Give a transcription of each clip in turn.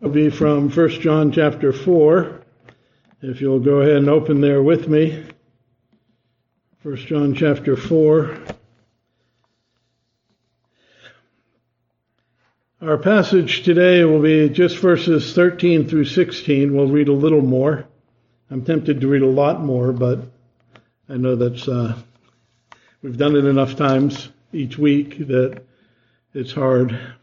will be from 1 John chapter 4. If you'll go ahead and open there with me. 1 John chapter 4. Our passage today will be just verses 13 through 16. We'll read a little more. I'm tempted to read a lot more, but I know that's uh, we've done it enough times each week that it's hard.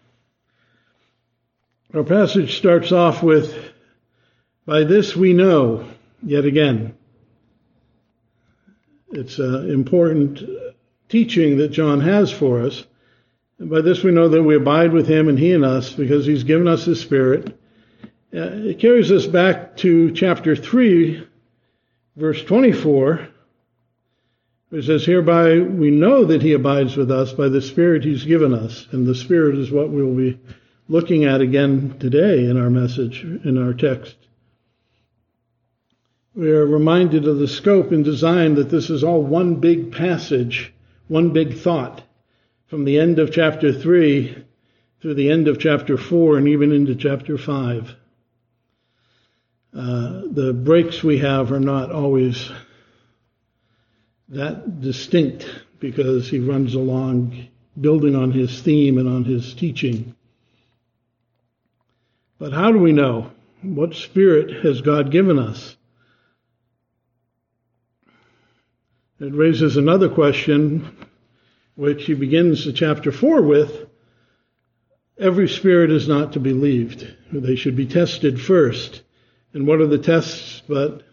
Our passage starts off with, By this we know, yet again. It's an important teaching that John has for us. And by this we know that we abide with him and he in us because he's given us his spirit. Uh, it carries us back to chapter 3, verse 24. It says, Hereby we know that he abides with us by the Spirit he's given us. And the Spirit is what we'll be looking at again today in our message, in our text. We are reminded of the scope and design that this is all one big passage, one big thought from the end of chapter 3 through the end of chapter 4 and even into chapter 5. Uh, the breaks we have are not always that distinct because he runs along building on his theme and on his teaching. But how do we know? What spirit has God given us? It raises another question which he begins the chapter 4 with, every spirit is not to be believed. They should be tested first. And what are the tests but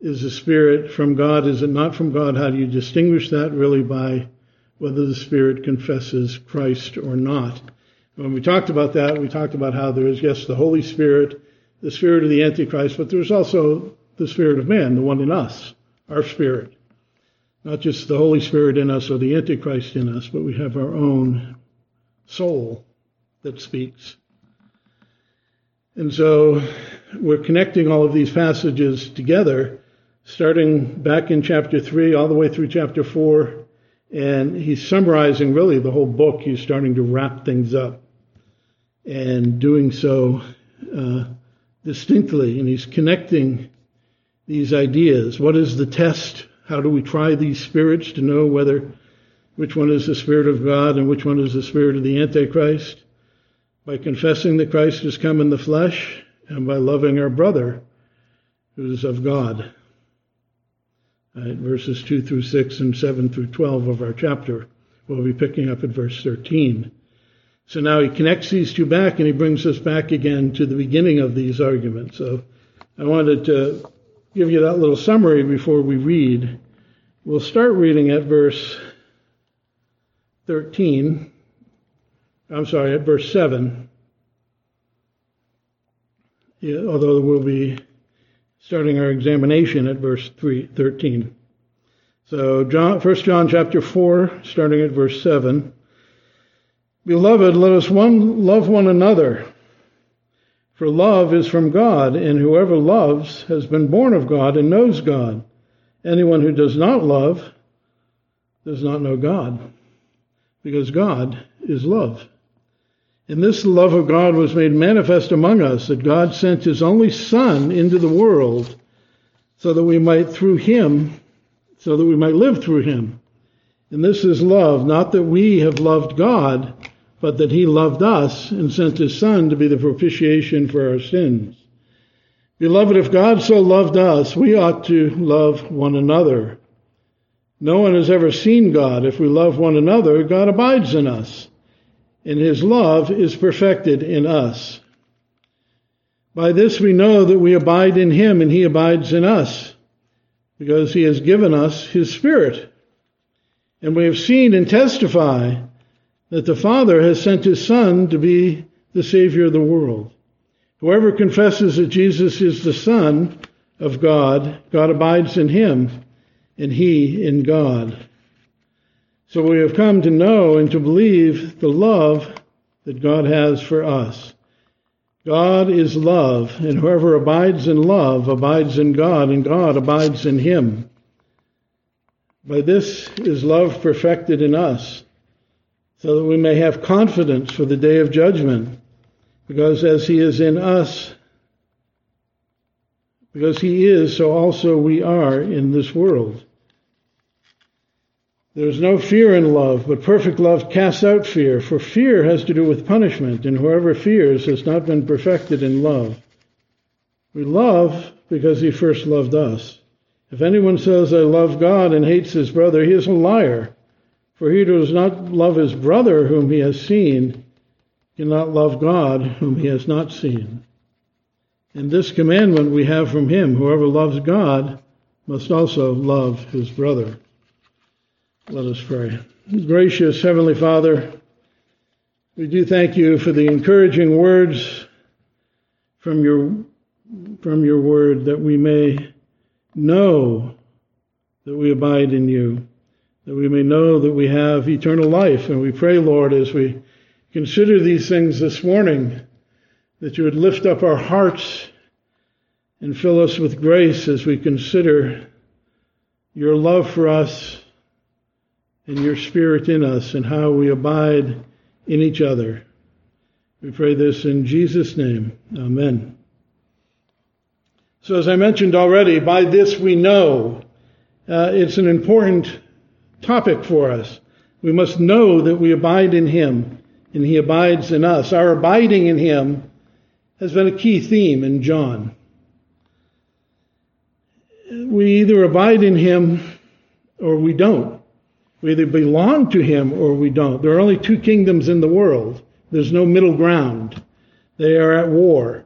is the spirit from God? Is it not from God? How do you distinguish that really by whether the spirit confesses Christ or not? When we talked about that, we talked about how there is, yes, the Holy Spirit, the spirit of the Antichrist, but there's also the spirit of man, the one in us, our spirit. Not just the Holy Spirit in us or the Antichrist in us, but we have our own soul that speaks. And so we're connecting all of these passages together, starting back in chapter 3 all the way through chapter 4. And he's summarizing really the whole book. He's starting to wrap things up and doing so uh, distinctly. And he's connecting these ideas. What is the test how do we try these spirits to know whether which one is the Spirit of God and which one is the Spirit of the Antichrist? By confessing that Christ has come in the flesh and by loving our brother who is of God. Right, verses 2 through 6 and 7 through 12 of our chapter. We'll be picking up at verse 13. So now he connects these two back and he brings us back again to the beginning of these arguments. So I wanted to give you that little summary before we read. We'll start reading at verse 13. I'm sorry, at verse 7. Yeah, although we'll be starting our examination at verse 3, 13. So, John, 1 John chapter 4, starting at verse 7. Beloved, let us one, love one another for love is from God, and whoever loves has been born of God and knows God. Anyone who does not love does not know God, because God is love. And this love of God was made manifest among us, that God sent his only Son into the world so that we might through him, so that we might live through him. And this is love, not that we have loved God, but that he loved us and sent his Son to be the propitiation for our sins. Beloved, if God so loved us, we ought to love one another. No one has ever seen God. If we love one another, God abides in us, and his love is perfected in us. By this we know that we abide in him and he abides in us, because he has given us his Spirit. And we have seen and testify that the Father has sent his Son to be the Savior of the world. Whoever confesses that Jesus is the Son of God, God abides in him, and he in God. So we have come to know and to believe the love that God has for us. God is love, and whoever abides in love abides in God, and God abides in him. By this is love perfected in us so that we may have confidence for the day of judgment. Because as he is in us, because he is, so also we are in this world. There is no fear in love, but perfect love casts out fear, for fear has to do with punishment, and whoever fears has not been perfected in love. We love because he first loved us. If anyone says, I love God and hates his brother, he is a liar. For he who does not love his brother whom he has seen cannot love God whom he has not seen. And this commandment we have from him whoever loves God must also love his brother. Let us pray. Gracious Heavenly Father, we do thank you for the encouraging words from your, from your word that we may know that we abide in you, that we may know that we have eternal life. And we pray, Lord, as we consider these things this morning, that you would lift up our hearts and fill us with grace as we consider your love for us and your Spirit in us and how we abide in each other. We pray this in Jesus' name. Amen. So, as I mentioned already, by this we know uh, it's an important topic for us. We must know that we abide in Him and He abides in us. Our abiding in Him has been a key theme in John. We either abide in Him or we don't. We either belong to him or we don't. There are only two kingdoms in the world. There's no middle ground. They are at war.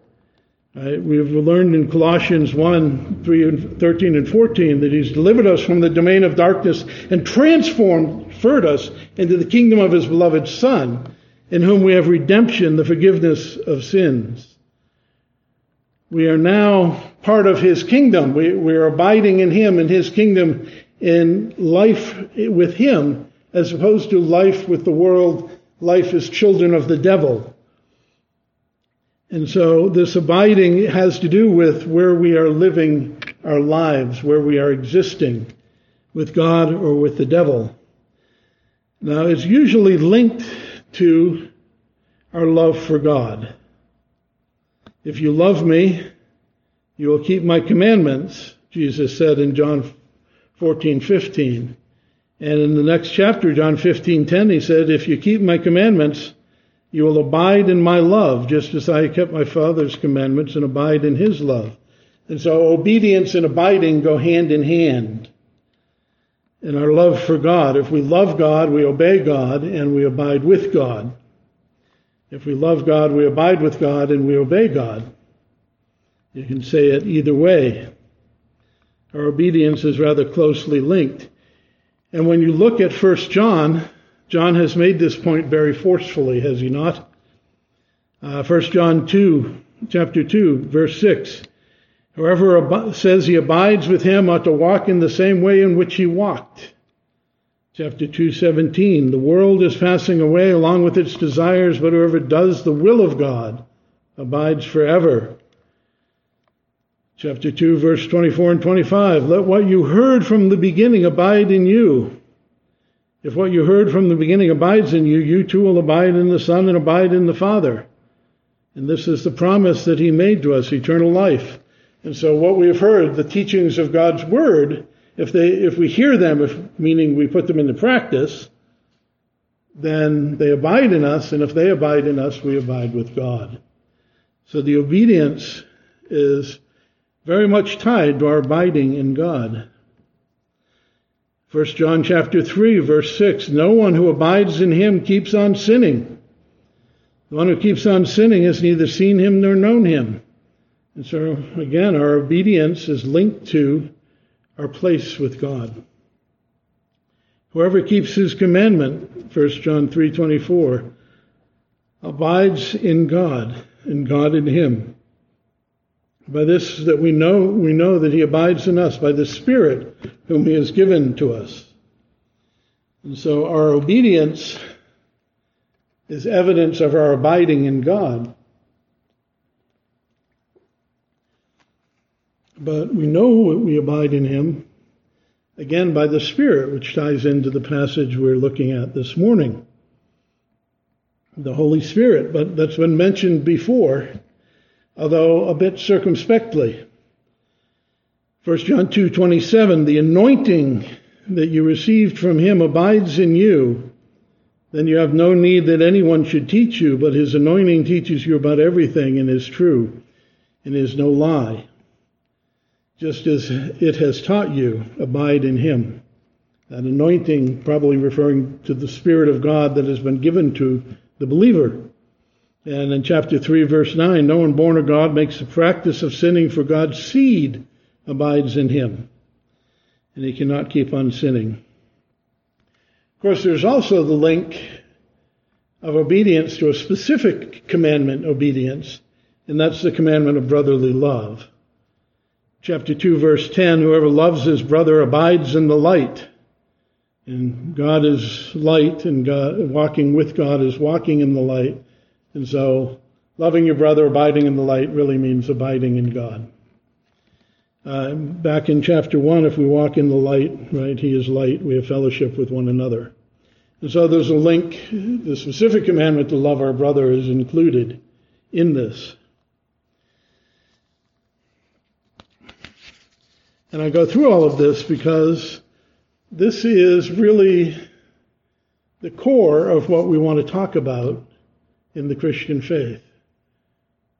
Uh, we've learned in Colossians 1, 3 and 13 and 14 that he's delivered us from the domain of darkness and transferred us into the kingdom of his beloved Son, in whom we have redemption, the forgiveness of sins. We are now part of his kingdom. We, we are abiding in him and his kingdom in life with Him as opposed to life with the world, life as children of the devil. And so this abiding has to do with where we are living our lives, where we are existing with God or with the devil. Now it's usually linked to our love for God. If you love me, you will keep my commandments, Jesus said in John 14, 15. And in the next chapter, John 15, 10, he said, If you keep my commandments, you will abide in my love, just as I kept my Father's commandments and abide in his love. And so obedience and abiding go hand in hand. In our love for God, if we love God, we obey God and we abide with God. If we love God, we abide with God and we obey God. You can say it either way. Our obedience is rather closely linked. And when you look at 1 John, John has made this point very forcefully, has he not? Uh, 1 John 2, chapter 2, verse 6. Whoever ab- says he abides with him ought to walk in the same way in which he walked. Chapter 2:17 The world is passing away along with its desires but whoever does the will of God abides forever chapter 2, verse 24 and 25. Let what you heard from the beginning abide in you. If what you heard from the beginning abides in you, you too will abide in the Son and abide in the Father. And this is the promise that He made to us, eternal life. And so what we have heard, the teachings of God's Word, if they, if we hear them, if, meaning we put them into practice, then they abide in us, and if they abide in us, we abide with God. So the obedience is very much tied to our abiding in God. 1 John chapter 3 verse 6, no one who abides in him keeps on sinning. The one who keeps on sinning has neither seen him nor known him. And so again, our obedience is linked to our place with God. Whoever keeps his commandment, 1 John 3:24, abides in God and God in him. By this that we know we know that he abides in us by the Spirit whom he has given to us. And so our obedience is evidence of our abiding in God. But we know that we abide in him again by the Spirit, which ties into the passage we're looking at this morning. the Holy Spirit, but that's been mentioned before, although a bit circumspectly. 1 John 2:27 the anointing that you received from him abides in you. Then you have no need that anyone should teach you but his anointing teaches you about everything and is true and is no lie just as it has taught you abide in him. That anointing probably referring to the spirit of God that has been given to the believer and in chapter 3 verse 9 no one born of God makes a practice of sinning for God's seed abides in him, and he cannot keep on sinning. Of course, there's also the link of obedience to a specific commandment, obedience, and that's the commandment of brotherly love. Chapter 2, verse 10 Whoever loves his brother abides in the light. And God is light, and God, walking with God is walking in the light. And so, loving your brother, abiding in the light, really means abiding in God. Uh, back in chapter 1, if we walk in the light, right, he is light, we have fellowship with one another. And so there's a link. The specific commandment to love our brother is included in this. And I go through all of this because this is really the core of what we want to talk about in the Christian faith.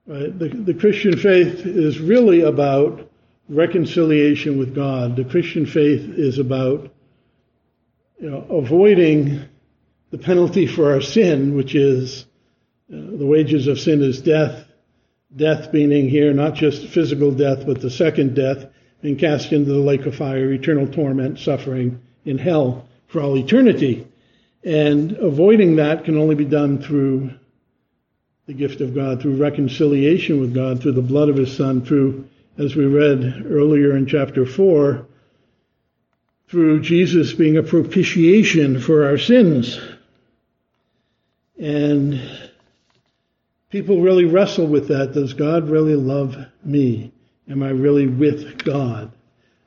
Right? The, the Christian faith is really about reconciliation with God. The Christian faith is about you know, avoiding the penalty for our sin, which is uh, the wages of sin is death. Death meaning here not just physical death, but the second death, and cast into the lake of fire, eternal torment, suffering in hell for all eternity. And avoiding that can only be done through the gift of God, through reconciliation with God, through the blood of His Son, through as we read earlier in chapter 4, through Jesus being a propitiation for our sins. And people really wrestle with that. Does God really love me? Am I really with God?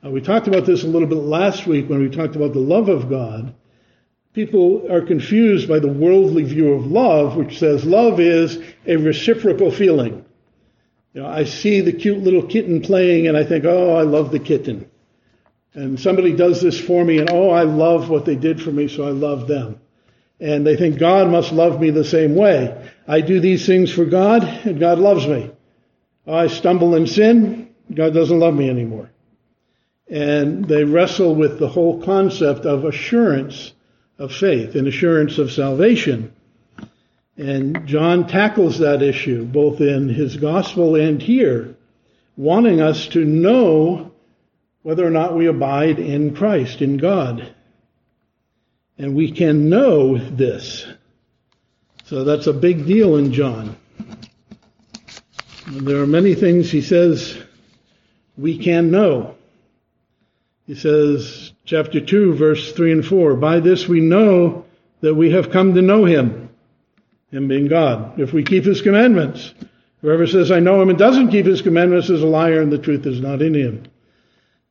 Uh, we talked about this a little bit last week when we talked about the love of God. People are confused by the worldly view of love, which says love is a reciprocal feeling. You know, I see the cute little kitten playing and I think, oh, I love the kitten. And somebody does this for me and oh, I love what they did for me, so I love them. And they think God must love me the same way. I do these things for God and God loves me. I stumble in sin, God doesn't love me anymore. And they wrestle with the whole concept of assurance of faith and assurance of salvation. And John tackles that issue both in his gospel and here, wanting us to know whether or not we abide in Christ, in God. And we can know this. So that's a big deal in John. There are many things he says we can know. He says, chapter 2, verse 3 and 4, By this we know that we have come to know him him being God. If we keep his commandments, whoever says, I know him and doesn't keep his commandments is a liar and the truth is not in him.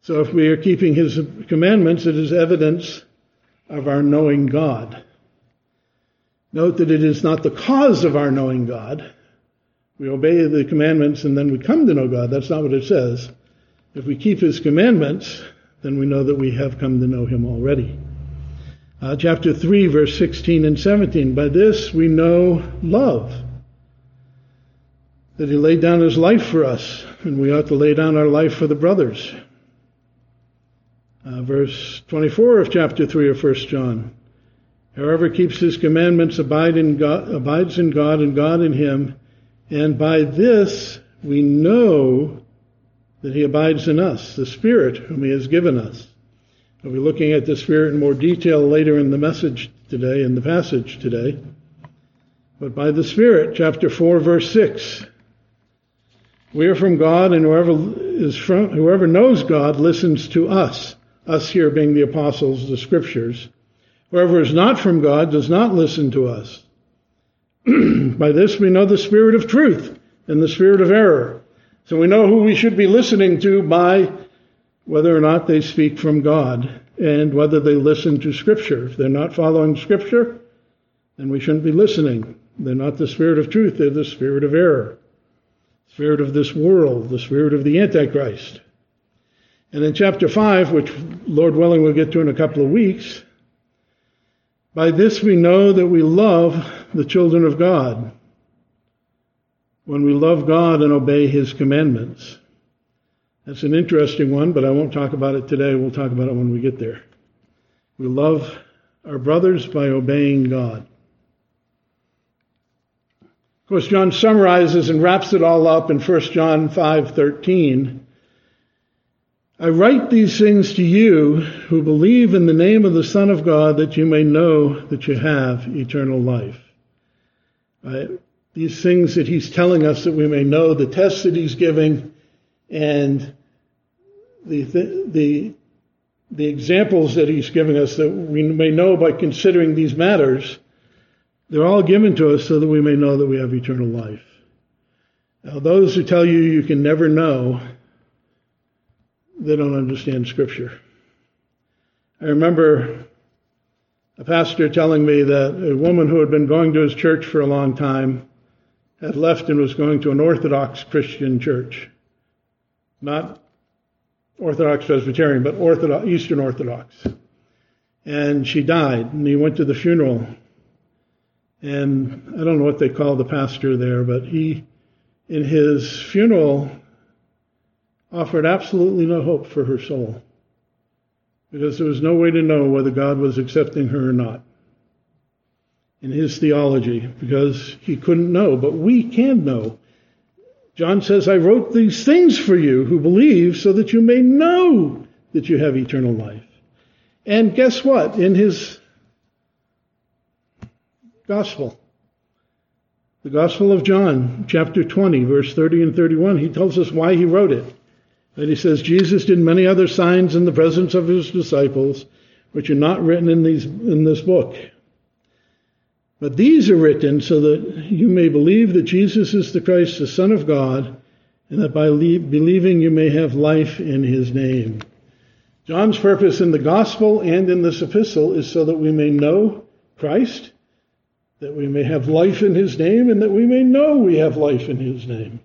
So if we are keeping his commandments, it is evidence of our knowing God. Note that it is not the cause of our knowing God. We obey the commandments and then we come to know God. That's not what it says. If we keep his commandments, then we know that we have come to know him already. Uh, chapter 3, verse 16 and 17. By this we know love, that he laid down his life for us, and we ought to lay down our life for the brothers. Uh, verse 24 of chapter 3 of 1 John. Whoever keeps his commandments abide in God, abides in God and God in him, and by this we know that he abides in us, the Spirit whom he has given us. We'll be looking at the Spirit in more detail later in the message today, in the passage today. But by the Spirit, chapter 4, verse 6. We are from God, and whoever is from, whoever knows God listens to us. Us here being the apostles, the scriptures. Whoever is not from God does not listen to us. by this we know the spirit of truth and the spirit of error. So we know who we should be listening to by whether or not they speak from God and whether they listen to Scripture. If they're not following Scripture, then we shouldn't be listening. They're not the spirit of truth, they're the spirit of error, spirit of this world, the spirit of the Antichrist. And in chapter 5, which Lord willing we'll get to in a couple of weeks, by this we know that we love the children of God, when we love God and obey His commandments. That's an interesting one, but I won't talk about it today. We'll talk about it when we get there. We love our brothers by obeying God. Of course, John summarizes and wraps it all up in 1 John 5:13. I write these things to you who believe in the name of the Son of God that you may know that you have eternal life. Right? These things that he's telling us that we may know, the tests that he's giving, and the, the, the examples that he's giving us that we may know by considering these matters, they're all given to us so that we may know that we have eternal life. Now, those who tell you you can never know, they don't understand Scripture. I remember a pastor telling me that a woman who had been going to his church for a long time had left and was going to an Orthodox Christian church. Not Orthodox Presbyterian, but Orthodox, Eastern Orthodox. And she died, and he went to the funeral. And I don't know what they call the pastor there, but he, in his funeral, offered absolutely no hope for her soul because there was no way to know whether God was accepting her or not in his theology because he couldn't know, but we can know. John says, I wrote these things for you who believe so that you may know that you have eternal life. And guess what? In his gospel, the Gospel of John, chapter 20, verse 30 and 31, he tells us why he wrote it. And he says, Jesus did many other signs in the presence of his disciples, which are not written in, these, in this book. But these are written so that you may believe that Jesus is the Christ, the Son of God, and that by believing you may have life in his name. John's purpose in the gospel and in this epistle is so that we may know Christ, that we may have life in his name, and that we may know we have life in his name.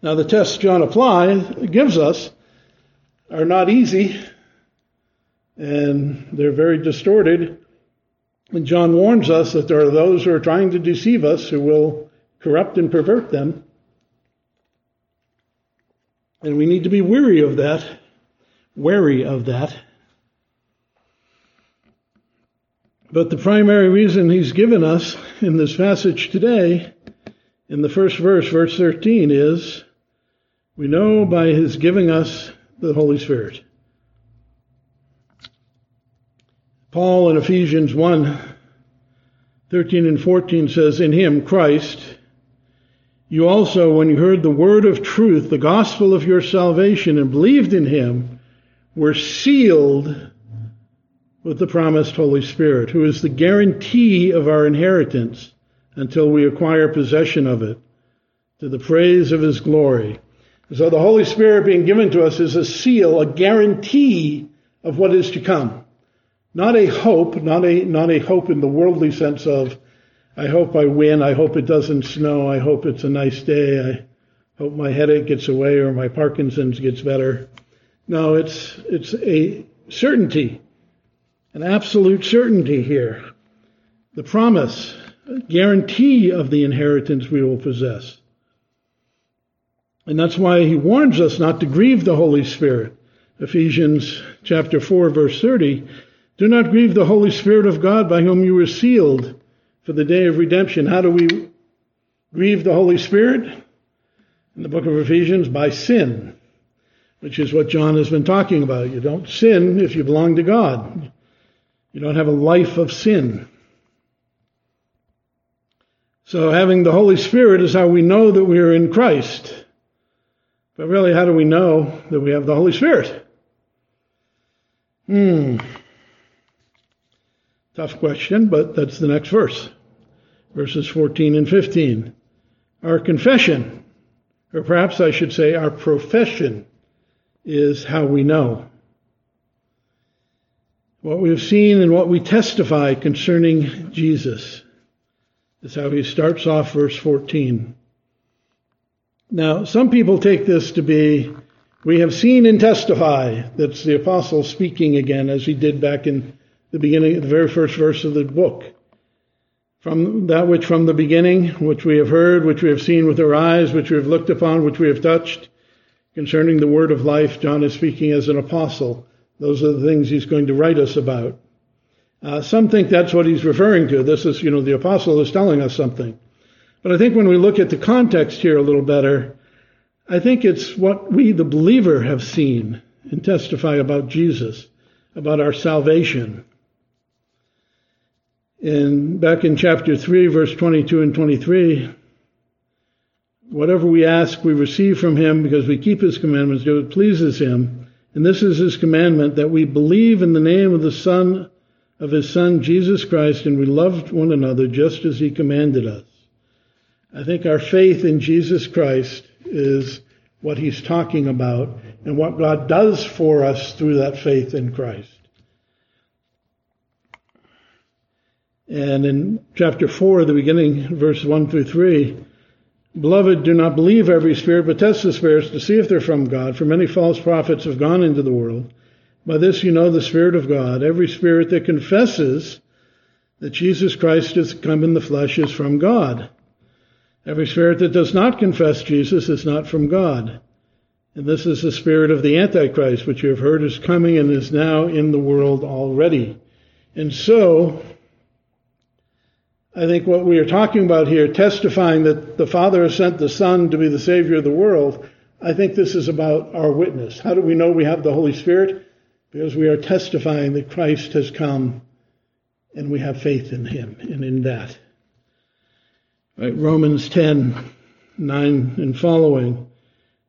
Now, the tests John applies, gives us are not easy, and they're very distorted. And John warns us that there are those who are trying to deceive us who will corrupt and pervert them. And we need to be weary of that, wary of that. But the primary reason he's given us in this passage today, in the first verse, verse 13, is we know by his giving us the Holy Spirit. Paul in Ephesians 1 13 and 14 says, In him, Christ, you also, when you heard the word of truth, the gospel of your salvation, and believed in him, were sealed with the promised Holy Spirit, who is the guarantee of our inheritance until we acquire possession of it, to the praise of his glory. So the Holy Spirit being given to us is a seal, a guarantee of what is to come. Not a hope, not a, not a hope in the worldly sense of, I hope I win, I hope it doesn't snow, I hope it's a nice day, I hope my headache gets away or my Parkinson's gets better. No, it's, it's a certainty, an absolute certainty here. The promise, guarantee of the inheritance we will possess. And that's why he warns us not to grieve the Holy Spirit. Ephesians chapter 4 verse 30. Do not grieve the Holy Spirit of God by whom you were sealed for the day of redemption. How do we grieve the Holy Spirit? In the book of Ephesians, by sin, which is what John has been talking about. You don't sin if you belong to God. You don't have a life of sin. So having the Holy Spirit is how we know that we are in Christ. But really, how do we know that we have the Holy Spirit? Hmm. Tough question, but that's the next verse. Verses 14 and 15. Our confession, or perhaps I should say our profession, is how we know. What we have seen and what we testify concerning Jesus. That's how he starts off verse 14. Now, some people take this to be, we have seen and testify. That's the apostle speaking again, as he did back in the beginning, the very first verse of the book. From that which from the beginning, which we have heard, which we have seen with our eyes, which we have looked upon, which we have touched, concerning the word of life, John is speaking as an apostle. Those are the things he's going to write us about. Uh, some think that's what he's referring to. This is, you know, the apostle is telling us something. But I think when we look at the context here a little better, I think it's what we, the believer, have seen and testify about Jesus, about our salvation. In back in chapter 3, verse 22 and 23, whatever we ask, we receive from him because we keep his commandments, do it pleases him. And this is his commandment that we believe in the name of the Son of his Son Jesus Christ and we love one another just as he commanded us. I think our faith in Jesus Christ is what he's talking about and what God does for us through that faith in Christ. And in chapter 4, the beginning, verse 1 through 3, Beloved, do not believe every spirit, but test the spirits to see if they're from God, for many false prophets have gone into the world. By this you know the Spirit of God. Every spirit that confesses that Jesus Christ has come in the flesh is from God. Every spirit that does not confess Jesus is not from God. And this is the spirit of the Antichrist, which you have heard is coming and is now in the world already. And so, I think what we are talking about here, testifying that the Father has sent the Son to be the Savior of the world, I think this is about our witness. How do we know we have the Holy Spirit? Because we are testifying that Christ has come and we have faith in Him and in that. Right, Romans 10, 9 and following.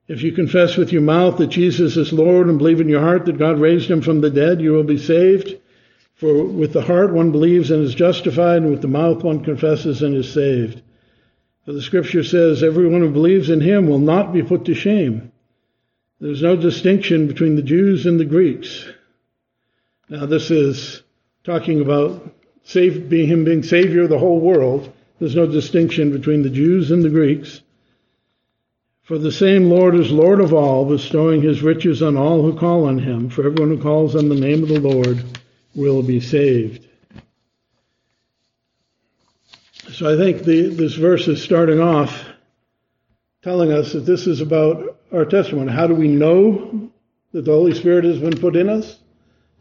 If you confess with your mouth that Jesus is Lord and believe in your heart that God raised him from the dead, you will be saved. For with the heart one believes and is justified, and with the mouth one confesses and is saved. For the scripture says, everyone who believes in him will not be put to shame. There's no distinction between the Jews and the Greeks. Now this is talking about save, being him being savior of the whole world. There's no distinction between the Jews and the Greeks. For the same Lord is Lord of all, bestowing his riches on all who call on him. For everyone who calls on the name of the Lord will be saved. So I think the, this verse is starting off telling us that this is about our testimony. How do we know that the Holy Spirit has been put in us?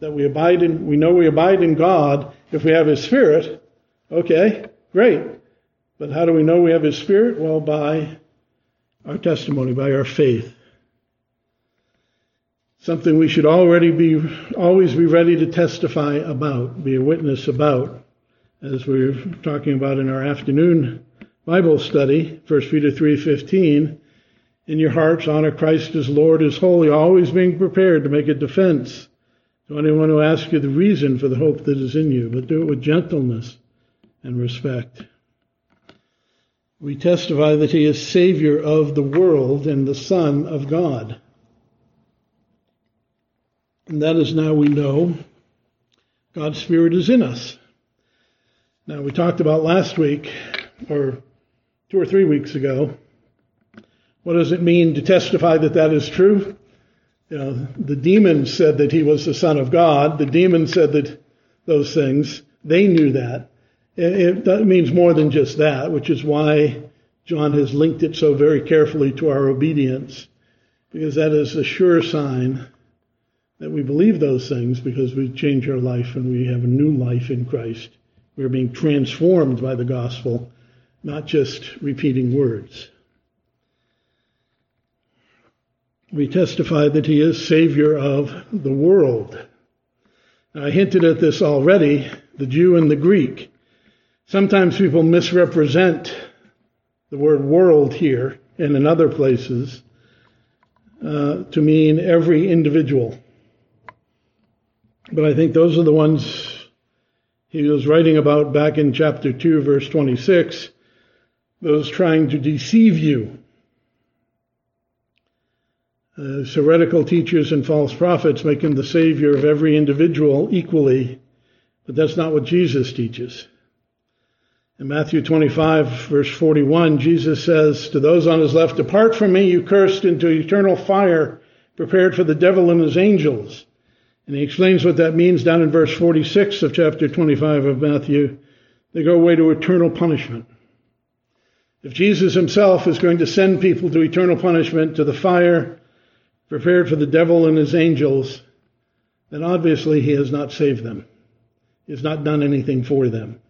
That we abide in, we know we abide in God if we have His Spirit. Okay, great. But how do we know we have His Spirit? Well, by our testimony, by our faith something we should already be always be ready to testify about, be a witness about, as we are talking about in our afternoon Bible study, 1 Peter 3:15. In your hearts, honor Christ as Lord, as holy, always being prepared to make a defense to anyone who asks you the reason for the hope that is in you, but do it with gentleness and respect. We testify that He is Savior of the world and the Son of God. And that is now we know God's Spirit is in us. Now, we talked about last week, or two or three weeks ago, what does it mean to testify that that is true? You know, the demon said that he was the Son of God. The demon said that those things. They knew that. It, it means more than just that, which is why John has linked it so very carefully to our obedience, because that is a sure sign that we believe those things because we change our life and we have a new life in Christ. We're being transformed by the gospel, not just repeating words. We testify that he is Savior of the world. I hinted at this already, the Jew and the Greek. Sometimes people misrepresent the word world here and in other places uh, to mean every individual. But I think those are the ones he was writing about back in chapter 2, verse 26, those trying to deceive you. Uh, heretical teachers and false prophets make him the savior of every individual equally, but that's not what Jesus teaches. In Matthew 25, verse 41, Jesus says to those on his left, Depart from me, you cursed, into eternal fire prepared for the devil and his angels. And he explains what that means down in verse 46 of chapter 25 of Matthew. They go away to eternal punishment. If Jesus himself is going to send people to eternal punishment, to the fire prepared for the devil and his angels, then obviously he has not saved them. He has not done anything for them.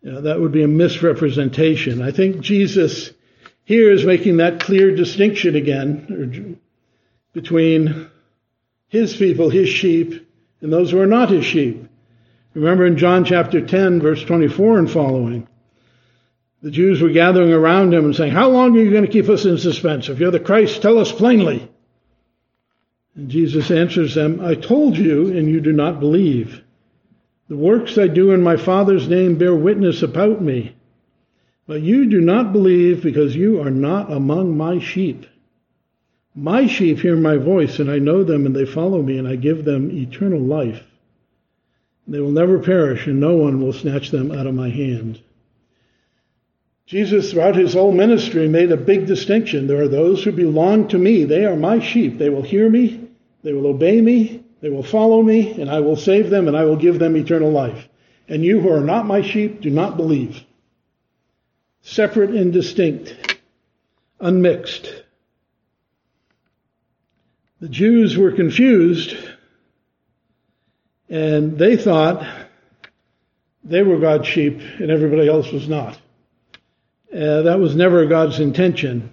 You know, that would be a misrepresentation. I think Jesus here is making that clear distinction again between his people, his sheep, and those who are not his sheep. Remember in John chapter 10, verse 24 and following, the Jews were gathering around him and saying, How long are you going to keep us in suspense? If you're the Christ, tell us plainly. And Jesus answers them, I told you, and you do not believe. The works I do in my Father's name bear witness about me. But you do not believe because you are not among my sheep. My sheep hear my voice, and I know them, and they follow me, and I give them eternal life. They will never perish, and no one will snatch them out of my hand. Jesus, throughout his whole ministry, made a big distinction. There are those who belong to me. They are my sheep. They will hear me, they will obey me, they will follow me, and I will save them, and I will give them eternal life. And you who are not my sheep do not believe. Separate and distinct, unmixed. The Jews were confused and they thought they were God's sheep and everybody else was not. Uh, that was never God's intention.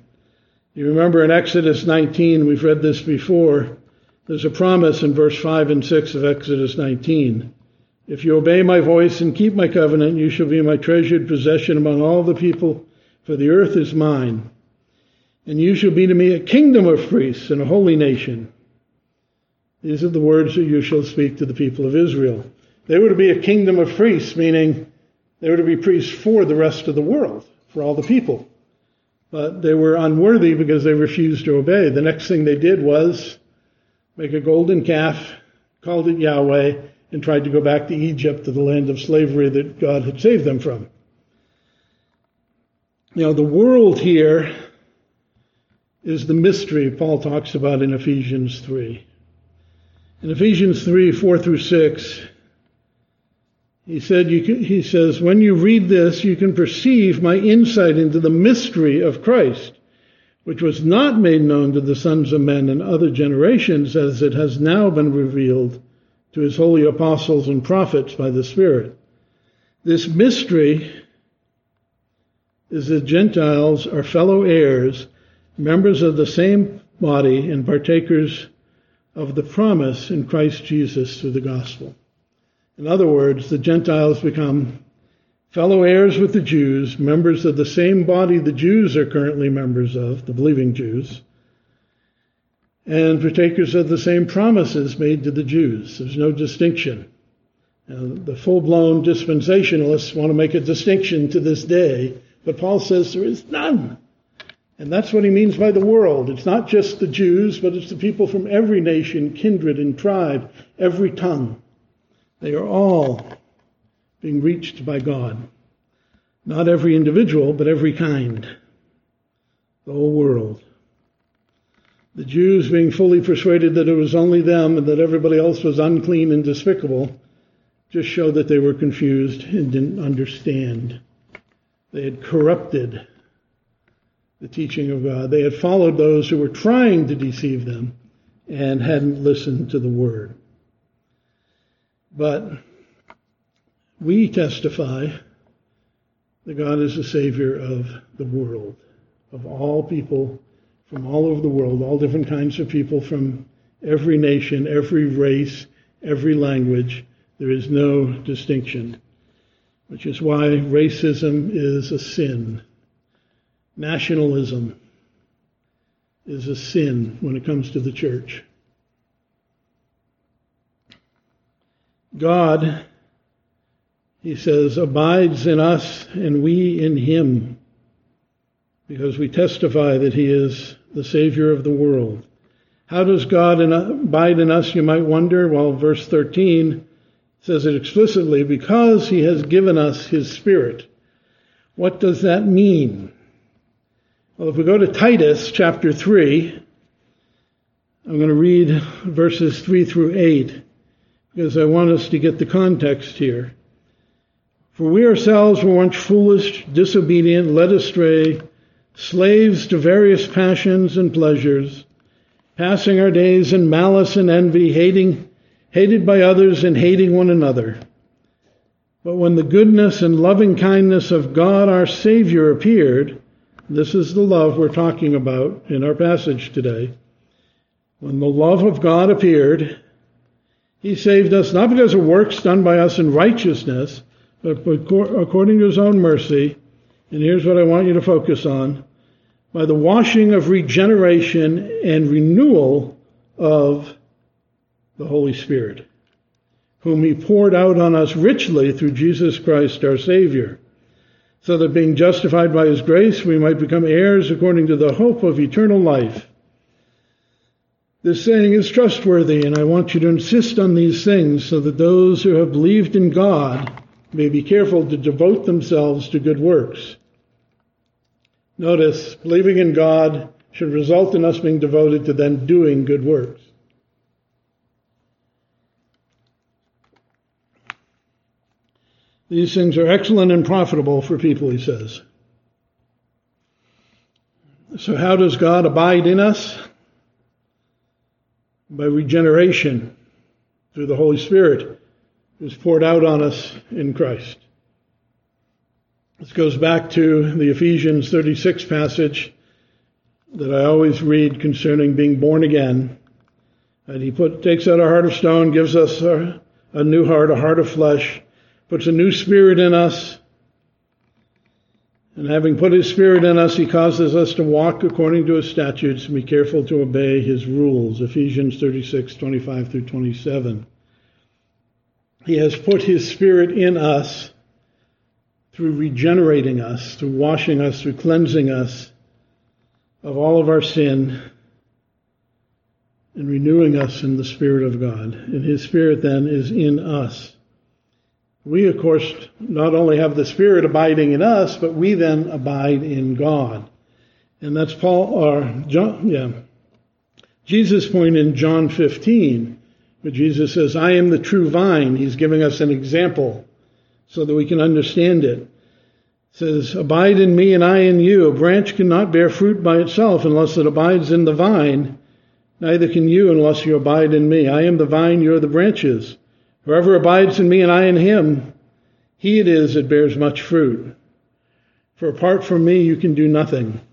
You remember in Exodus 19, we've read this before, there's a promise in verse 5 and 6 of Exodus 19. If you obey my voice and keep my covenant, you shall be my treasured possession among all the people, for the earth is mine. And you shall be to me a kingdom of priests and a holy nation. These are the words that you shall speak to the people of Israel. They were to be a kingdom of priests, meaning they were to be priests for the rest of the world, for all the people. But they were unworthy because they refused to obey. The next thing they did was make a golden calf, called it Yahweh, and tried to go back to Egypt, to the land of slavery that God had saved them from. Now, the world here is the mystery Paul talks about in Ephesians 3. In Ephesians 3 4 through 6, he said, can, he says, when you read this, you can perceive my insight into the mystery of Christ, which was not made known to the sons of men in other generations, as it has now been revealed to his holy apostles and prophets by the Spirit. This mystery is that Gentiles are fellow heirs members of the same body and partakers of the promise in Christ Jesus through the gospel. In other words, the Gentiles become fellow heirs with the Jews, members of the same body the Jews are currently members of, the believing Jews, and partakers of the same promises made to the Jews. There's no distinction. Now, the full blown dispensationalists want to make a distinction to this day, but Paul says there is none. And that's what he means by the world. It's not just the Jews, but it's the people from every nation, kindred, and tribe, every tongue. They are all being reached by God. Not every individual, but every kind. The whole world. The Jews being fully persuaded that it was only them and that everybody else was unclean and despicable just showed that they were confused and didn't understand. They had corrupted the teaching of God. They had followed those who were trying to deceive them and hadn't listened to the word. But we testify that God is the Savior of the world, of all people from all over the world, all different kinds of people from every nation, every race, every language. There is no distinction, which is why racism is a sin nationalism is a sin when it comes to the church. God, he says, abides in us and we in him because we testify that he is the Savior of the world. How does God abide in us, you might wonder? Well, verse 13 says it explicitly because he has given us his Spirit. What does that mean? Well, if we go to Titus chapter 3, I'm going to read verses 3 through 8 because I want us to get the context here. For we ourselves were once foolish, disobedient, led astray, slaves to various passions and pleasures, passing our days in malice and envy, hating, hated by others and hating one another. But when the goodness and loving kindness of God our Savior appeared, this is the love we're talking about in our passage today. When the love of God appeared, He saved us not because of works done by us in righteousness, but according to his own mercy, and here's what I want you to focus on. By the washing of regeneration and renewal of the Holy Spirit, whom he poured out on us richly through Jesus Christ our Savior, so that being justified by his grace, we might become heirs according to the hope of eternal life. This saying is trustworthy, and I want you to insist on these things so that those who have believed in God may be careful to devote themselves to good works. Notice, believing in God should result in us being devoted to then doing good works. These things are excellent and profitable for people, he says. So, how does God abide in us? By regeneration through the Holy Spirit who's poured out on us in Christ. This goes back to the Ephesians 36 passage that I always read concerning being born again. And he put, takes out a heart of stone, gives us a, a new heart, a heart of flesh, puts a new spirit in us. And having put his spirit in us, he causes us to walk according to his statutes and be careful to obey his rules. Ephesians 36, 25 through 27. He has put His Spirit in us through regenerating us, through washing us, through cleansing us of all of our sin and renewing us in the Spirit of God. And His Spirit then is in us. We, of course, not only have the Spirit abiding in us, but we then abide in God. And that's Paul, or John, yeah, Jesus' point in John 15 where Jesus says, I am the true vine. He's giving us an example so that we can understand it. it. says, Abide in me and I in you. A branch cannot bear fruit by itself unless it abides in the vine. Neither can you unless you abide in me. I am the vine, you are the branches. Whoever abides in me and I in him, he it is that bears much fruit. For apart from me, you can do nothing.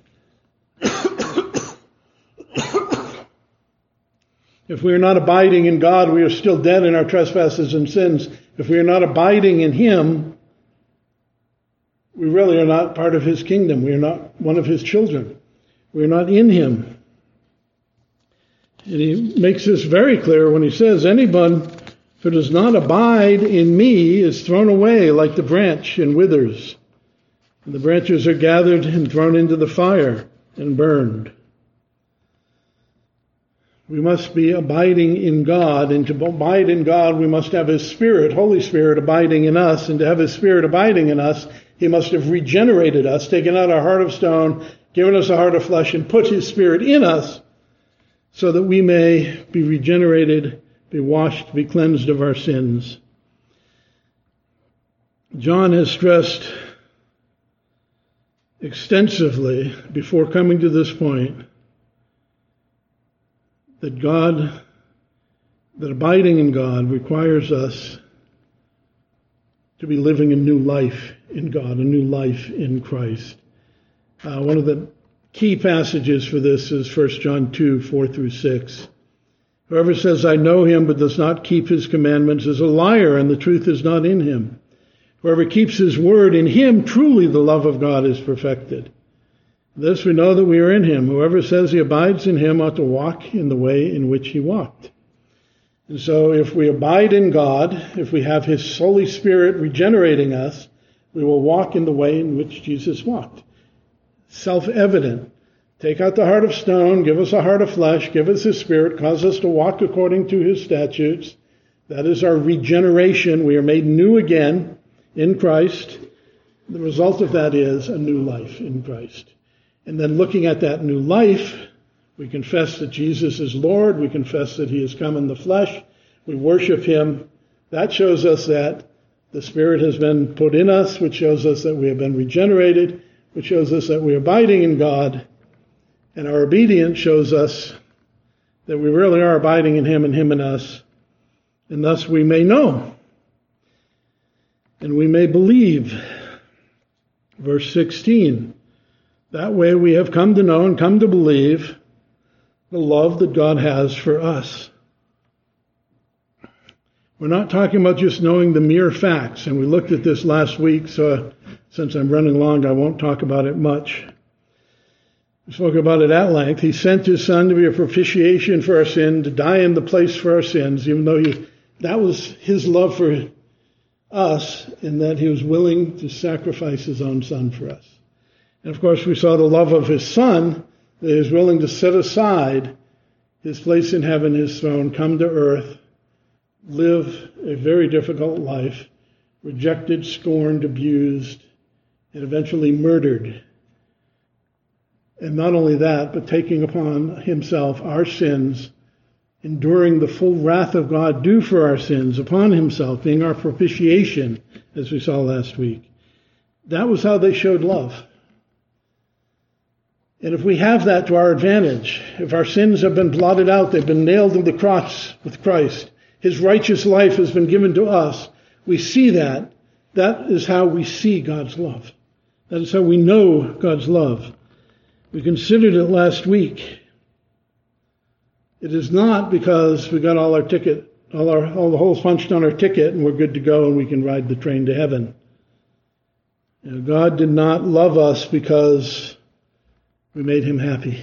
If we are not abiding in God, we are still dead in our trespasses and sins. If we are not abiding in Him, we really are not part of His kingdom. We are not one of His children. We are not in Him. And He makes this very clear when He says, Anyone who does not abide in me is thrown away like the branch and withers. And the branches are gathered and thrown into the fire and burned. We must be abiding in God, and to abide in God, we must have His Spirit, Holy Spirit, abiding in us. And to have His Spirit abiding in us, He must have regenerated us, taken out our heart of stone, given us a heart of flesh, and put His Spirit in us so that we may be regenerated, be washed, be cleansed of our sins. John has stressed extensively before coming to this point that God, that abiding in God requires us to be living a new life in God, a new life in Christ. Uh, one of the key passages for this is 1 John 2, 4 through 6. Whoever says, I know him, but does not keep his commandments is a liar, and the truth is not in him. Whoever keeps his word, in him truly the love of God is perfected. This we know that we are in him. Whoever says he abides in him ought to walk in the way in which he walked. And so if we abide in God, if we have his Holy Spirit regenerating us, we will walk in the way in which Jesus walked. Self-evident. Take out the heart of stone, give us a heart of flesh, give us his spirit, cause us to walk according to his statutes. That is our regeneration. We are made new again in Christ. The result of that is a new life in Christ. And then looking at that new life, we confess that Jesus is Lord. We confess that He has come in the flesh. We worship Him. That shows us that the Spirit has been put in us, which shows us that we have been regenerated, which shows us that we are abiding in God. And our obedience shows us that we really are abiding in Him and Him in us. And thus we may know. And we may believe. Verse 16. That way we have come to know and come to believe the love that God has for us. We're not talking about just knowing the mere facts, and we looked at this last week, so since I'm running long, I won't talk about it much. Spoke about it at length. He sent his son to be a propitiation for our sin, to die in the place for our sins, even though he, that was his love for us, in that he was willing to sacrifice his own son for us. And of course, we saw the love of his son, that he was willing to set aside his place in heaven, his throne, come to earth, live a very difficult life, rejected, scorned, abused, and eventually murdered. And not only that, but taking upon himself our sins, enduring the full wrath of God due for our sins upon himself, being our propitiation, as we saw last week. That was how they showed love. And if we have that to our advantage, if our sins have been blotted out, they've been nailed to the cross with Christ, his righteous life has been given to us. We see that. That is how we see God's love. That is how we know God's love. We considered it last week. It is not because we got all our ticket, all our, all the holes punched on our ticket and we're good to go and we can ride the train to heaven. You know, God did not love us because we made him happy.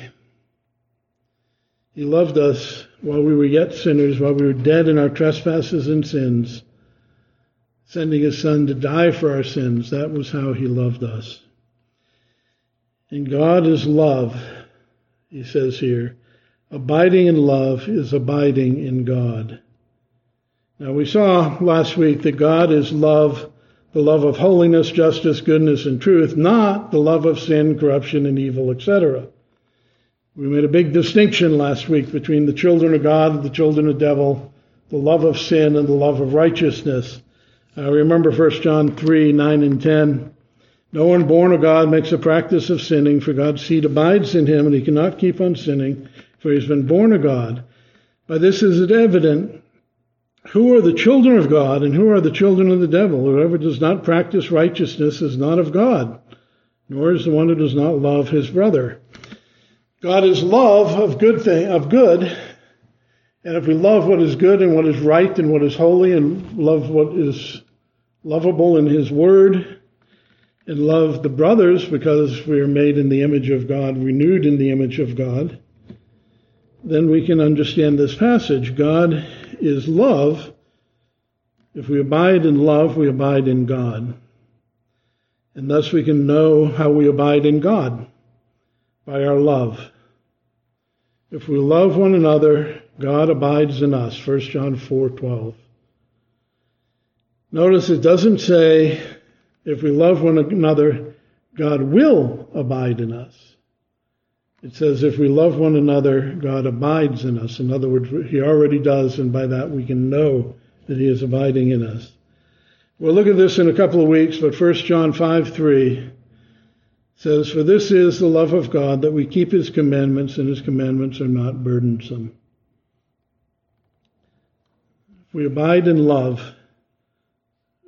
He loved us while we were yet sinners, while we were dead in our trespasses and sins, sending his son to die for our sins. That was how he loved us. And God is love, he says here. Abiding in love is abiding in God. Now we saw last week that God is love, the love of holiness, justice, goodness, and truth, not the love of sin, corruption, and evil, etc. We made a big distinction last week between the children of God and the children of devil, the love of sin and the love of righteousness. I remember 1 John 3, 9 and 10. No one born of God makes a practice of sinning, for God's seed abides in him, and he cannot keep on sinning, for he has been born of God. By this is it evident who are the children of God and who are the children of the devil. Whoever does not practice righteousness is not of God, nor is the one who does not love his brother. God is love of good thing of good. And if we love what is good and what is right and what is holy and love what is lovable in his word and love the brothers because we are made in the image of God, renewed in the image of God, then we can understand this passage. God is love. If we abide in love, we abide in God. And thus we can know how we abide in God by our love. If we love one another, God abides in us. 1 John 4:12. Notice it doesn't say if we love one another, God will abide in us. It says if we love one another, God abides in us. In other words, he already does, and by that we can know that he is abiding in us. We'll look at this in a couple of weeks, but 1 John 5 3 says, For this is the love of God, that we keep his commandments, and his commandments are not burdensome. If we abide in love,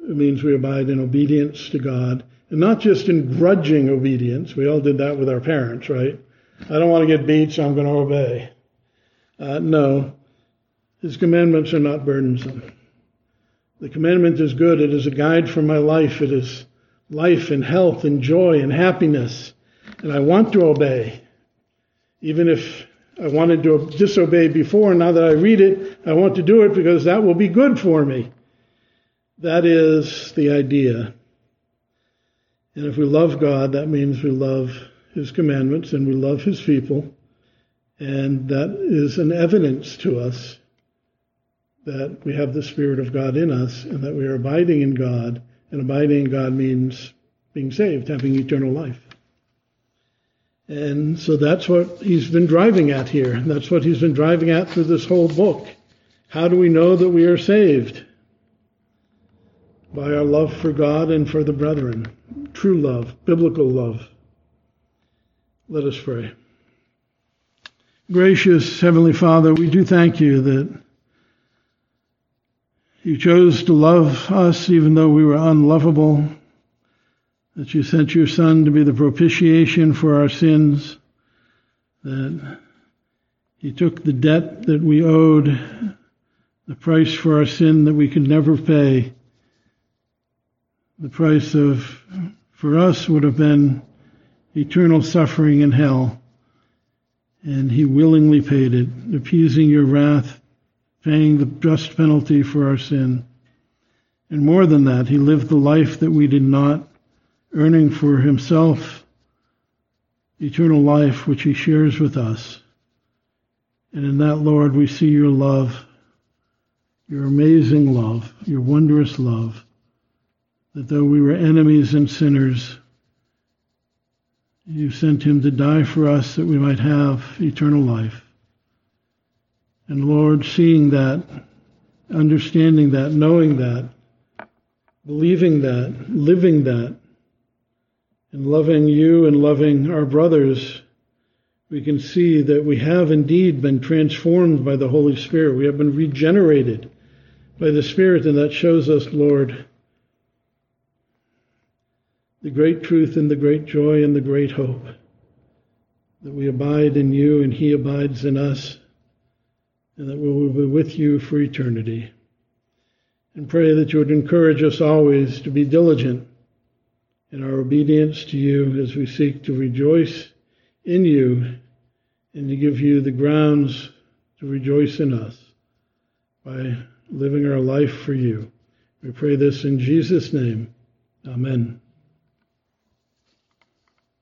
it means we abide in obedience to God, and not just in grudging obedience. We all did that with our parents, right? I don't want to get beat, so I'm going to obey. Uh, no, his commandments are not burdensome. The commandment is good. It is a guide for my life. It is life and health and joy and happiness. And I want to obey. Even if I wanted to disobey before, now that I read it, I want to do it because that will be good for me. That is the idea. And if we love God, that means we love His commandments and we love His people. And that is an evidence to us that we have the Spirit of God in us and that we are abiding in God and abiding in God means being saved, having eternal life. And so that's what he's been driving at here. That's what he's been driving at through this whole book. How do we know that we are saved? By our love for God and for the brethren. True love, biblical love. Let us pray. Gracious Heavenly Father, we do thank you that you chose to love us even though we were unlovable, that you sent your Son to be the propitiation for our sins, that he took the debt that we owed, the price for our sin that we could never pay. The price of, for us, would have been eternal suffering in hell. And he willingly paid it, appeasing your wrath, paying the just penalty for our sin. And more than that, he lived the life that we did not, earning for himself eternal life which he shares with us. And in that, Lord, we see your love, your amazing love, your wondrous love, that though we were enemies and sinners, you sent him to die for us that we might have eternal life. And Lord, seeing that, understanding that, knowing that, believing that, living that, and loving you and loving our brothers, we can see that we have indeed been transformed by the Holy Spirit. We have been regenerated by the Spirit, and that shows us, Lord, the great truth and the great joy and the great hope that we abide in you and He abides in us, and that we will be with you for eternity. And pray that you would encourage us always to be diligent in our obedience to you as we seek to rejoice in you and to give you the grounds to rejoice in us by living our life for you. We pray this in Jesus' name. Amen.